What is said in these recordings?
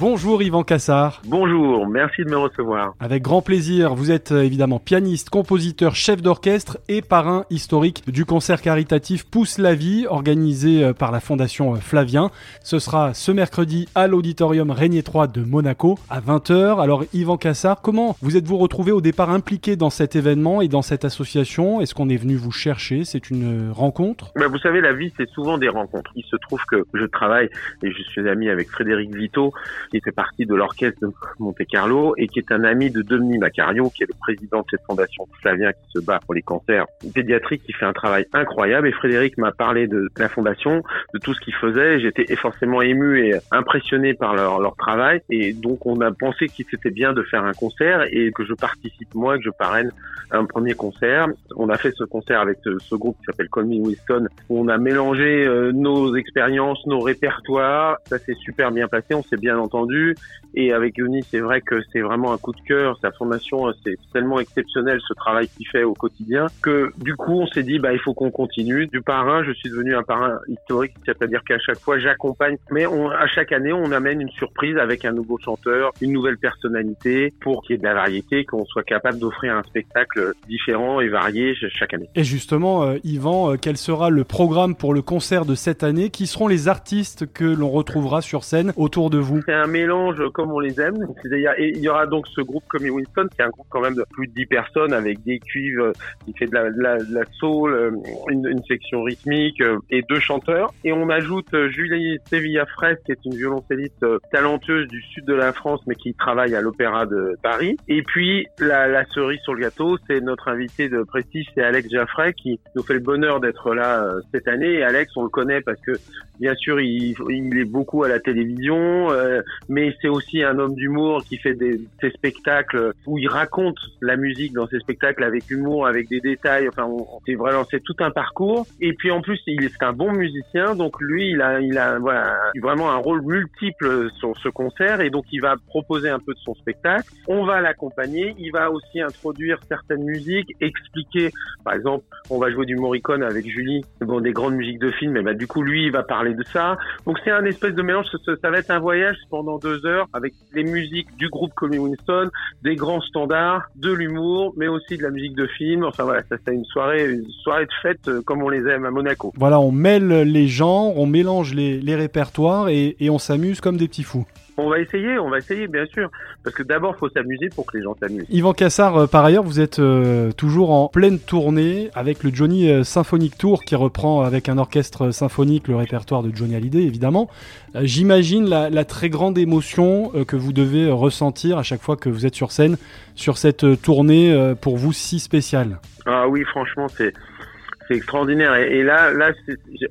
Bonjour Yvan Cassard. Bonjour, merci de me recevoir. Avec grand plaisir, vous êtes euh, évidemment pianiste, compositeur, chef d'orchestre et parrain historique du concert caritatif Pousse la vie, organisé euh, par la Fondation euh, Flavien. Ce sera ce mercredi à l'auditorium Régnier 3 de Monaco à 20h. Alors Yvan Cassard, comment vous êtes-vous retrouvé au départ impliqué dans cet événement et dans cette association? Est-ce qu'on est venu vous chercher? C'est une rencontre? Ben, Vous savez, la vie c'est souvent des rencontres. Il se trouve que je travaille et je suis ami avec Frédéric Vito qui fait partie de l'orchestre de Monte Carlo et qui est un ami de Dominique Macario, qui est le président de cette fondation Flavien qui se bat pour les cancers pédiatriques, qui fait un travail incroyable. Et Frédéric m'a parlé de la fondation, de tout ce qu'il faisait. J'étais forcément ému et impressionné par leur, leur travail. Et donc on a pensé qu'il c'était bien de faire un concert et que je participe moi, que je parraine un premier concert. On a fait ce concert avec ce, groupe qui s'appelle Call Me Winston, où on a mélangé euh, nos expériences, nos répertoires. Ça s'est super bien passé, on s'est bien entendu et avec Yoni, c'est vrai que c'est vraiment un coup de cœur. Sa formation, c'est tellement exceptionnel ce travail qu'il fait au quotidien que du coup, on s'est dit, bah, il faut qu'on continue. Du parrain, je suis devenu un parrain historique, c'est-à-dire qu'à chaque fois, j'accompagne. Mais on, à chaque année, on amène une surprise avec un nouveau chanteur, une nouvelle personnalité pour qu'il y ait de la variété, qu'on soit capable d'offrir un spectacle différent et varié chaque année. Et justement, euh, Yvan, euh, quel sera le programme pour le concert de cette année? Qui seront les artistes que l'on retrouvera sur scène autour de vous? C'est un mélange comme on les aime. Et il y aura donc ce groupe comme Winston, qui est un groupe quand même de plus de 10 personnes avec des cuivres, euh, qui fait de la, de la, soul, euh, une, une, section rythmique euh, et deux chanteurs. Et on ajoute Julie Sevilla Fraisse, qui est une violoncelliste talentueuse du sud de la France, mais qui travaille à l'Opéra de Paris. Et puis la, la cerise sur le gâteau, c'est notre invité de prestige, c'est Alex Jaffray, qui nous fait le bonheur d'être là cette année. Et Alex, on le connaît parce que bien sûr, il, il est beaucoup à la télévision, mais c'est aussi un homme d'humour qui fait des, des, spectacles où il raconte la musique dans ses spectacles avec humour, avec des détails. Enfin, c'est vraiment c'est tout un parcours. Et puis en plus, il est un bon musicien, donc lui, il a, il a voilà, vraiment un rôle multiple sur ce concert et donc il va proposer un peu de son spectacle. On va l'accompagner. Il va aussi introduire certaines musiques, expliquer. Par exemple, on va jouer du Morricone avec Julie, bon, des grandes musiques de films. Et bah du coup, lui, il va parler de ça. Donc c'est un espèce de mélange. Ça va être un voyage pendant deux heures avec les musiques du groupe Colmy Winston, des grands standards, de l'humour, mais aussi de la musique de film. Enfin voilà, ça c'est une soirée, soirée de fête euh, comme on les aime à Monaco. Voilà, on mêle les genres, on mélange les, répertoires et on s'amuse comme des petits fous. On va essayer, on va essayer, bien sûr. Parce que d'abord, il faut s'amuser pour que les gens s'amusent. Yvan Cassard, euh, par ailleurs, vous êtes euh, toujours en pleine tournée avec le Johnny euh, Symphonic Tour qui reprend avec un orchestre symphonique le répertoire de Johnny Hallyday, évidemment. J'imagine la, la, très grande émotion que vous devez ressentir à chaque fois que vous êtes sur scène sur cette tournée pour vous si spéciale. Ah oui, franchement, c'est c'est extraordinaire. Et, là, là,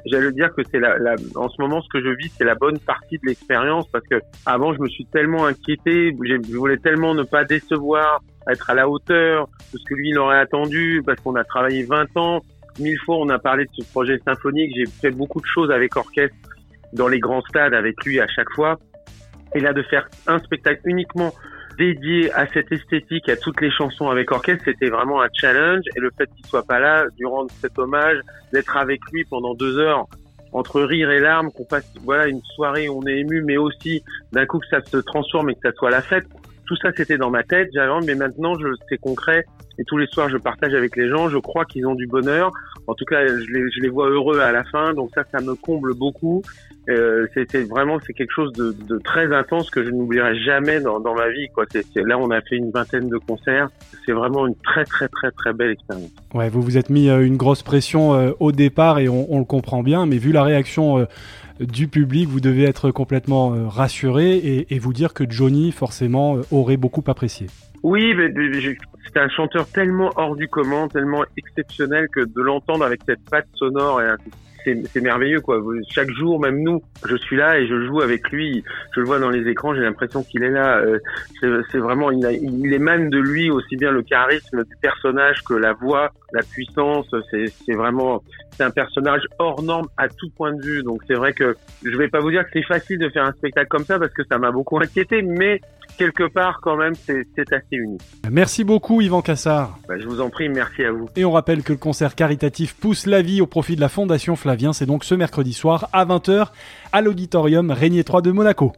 j'allais dire que c'est la, la, en ce moment, ce que je vis, c'est la bonne partie de l'expérience parce que avant, je me suis tellement inquiété, je voulais tellement ne pas décevoir, être à la hauteur de ce que lui il aurait attendu parce qu'on a travaillé 20 ans. Mille fois, on a parlé de ce projet symphonique. J'ai fait beaucoup de choses avec orchestre dans les grands stades avec lui à chaque fois. Et là, de faire un spectacle uniquement dédié à cette esthétique, à toutes les chansons avec orchestre, c'était vraiment un challenge. Et le fait qu'il soit pas là, durant cet hommage, d'être avec lui pendant deux heures, entre rire et larmes, qu'on passe voilà une soirée où on est ému, mais aussi d'un coup que ça se transforme et que ça soit la fête. Tout ça, c'était dans ma tête, mais maintenant, je, c'est concret. Et tous les soirs, je partage avec les gens. Je crois qu'ils ont du bonheur. En tout cas, je les, vois heureux à la fin. Donc ça, ça me comble beaucoup. Euh, c'était vraiment c'est quelque chose de, très intense que je n'oublierai jamais dans, ma vie là on a fait une vingtaine de concerts. C'est vraiment une très très très très belle expérience. Ouais, vous vous êtes mis euh, une grosse pression euh, au départ et on, le comprend bien, mais vu la réaction euh, du public, vous devez être complètement rassuré et, vous dire que Johnny forcément aurait beaucoup apprécié. Oui, c'est un chanteur tellement hors du commun, tellement exceptionnel que de l'entendre avec cette patte sonore c'est merveilleux quoi. Chaque jour, même nous, je suis là et je joue avec lui. Je le vois dans les écrans, j'ai l'impression qu'il est là. Euh, c'est vraiment, il, il, émane de lui aussi bien le charisme du personnage que la voix, la puissance. C'est vraiment, c'est un personnage hors norme à tout point de vue. Donc c'est vrai que je vais pas vous dire que c'est facile de faire un spectacle comme ça parce que ça m'a beaucoup inquiété, mais quelque part quand même c'est assez unique. Merci beaucoup Yvan Cassard. Bah, je vous en prie, merci à vous. Et on rappelle que le concert caritatif Pousse la vie au profit de la Fondation Flavien, c'est donc ce mercredi soir à 20h à l'auditorium Régnier 3 de Monaco.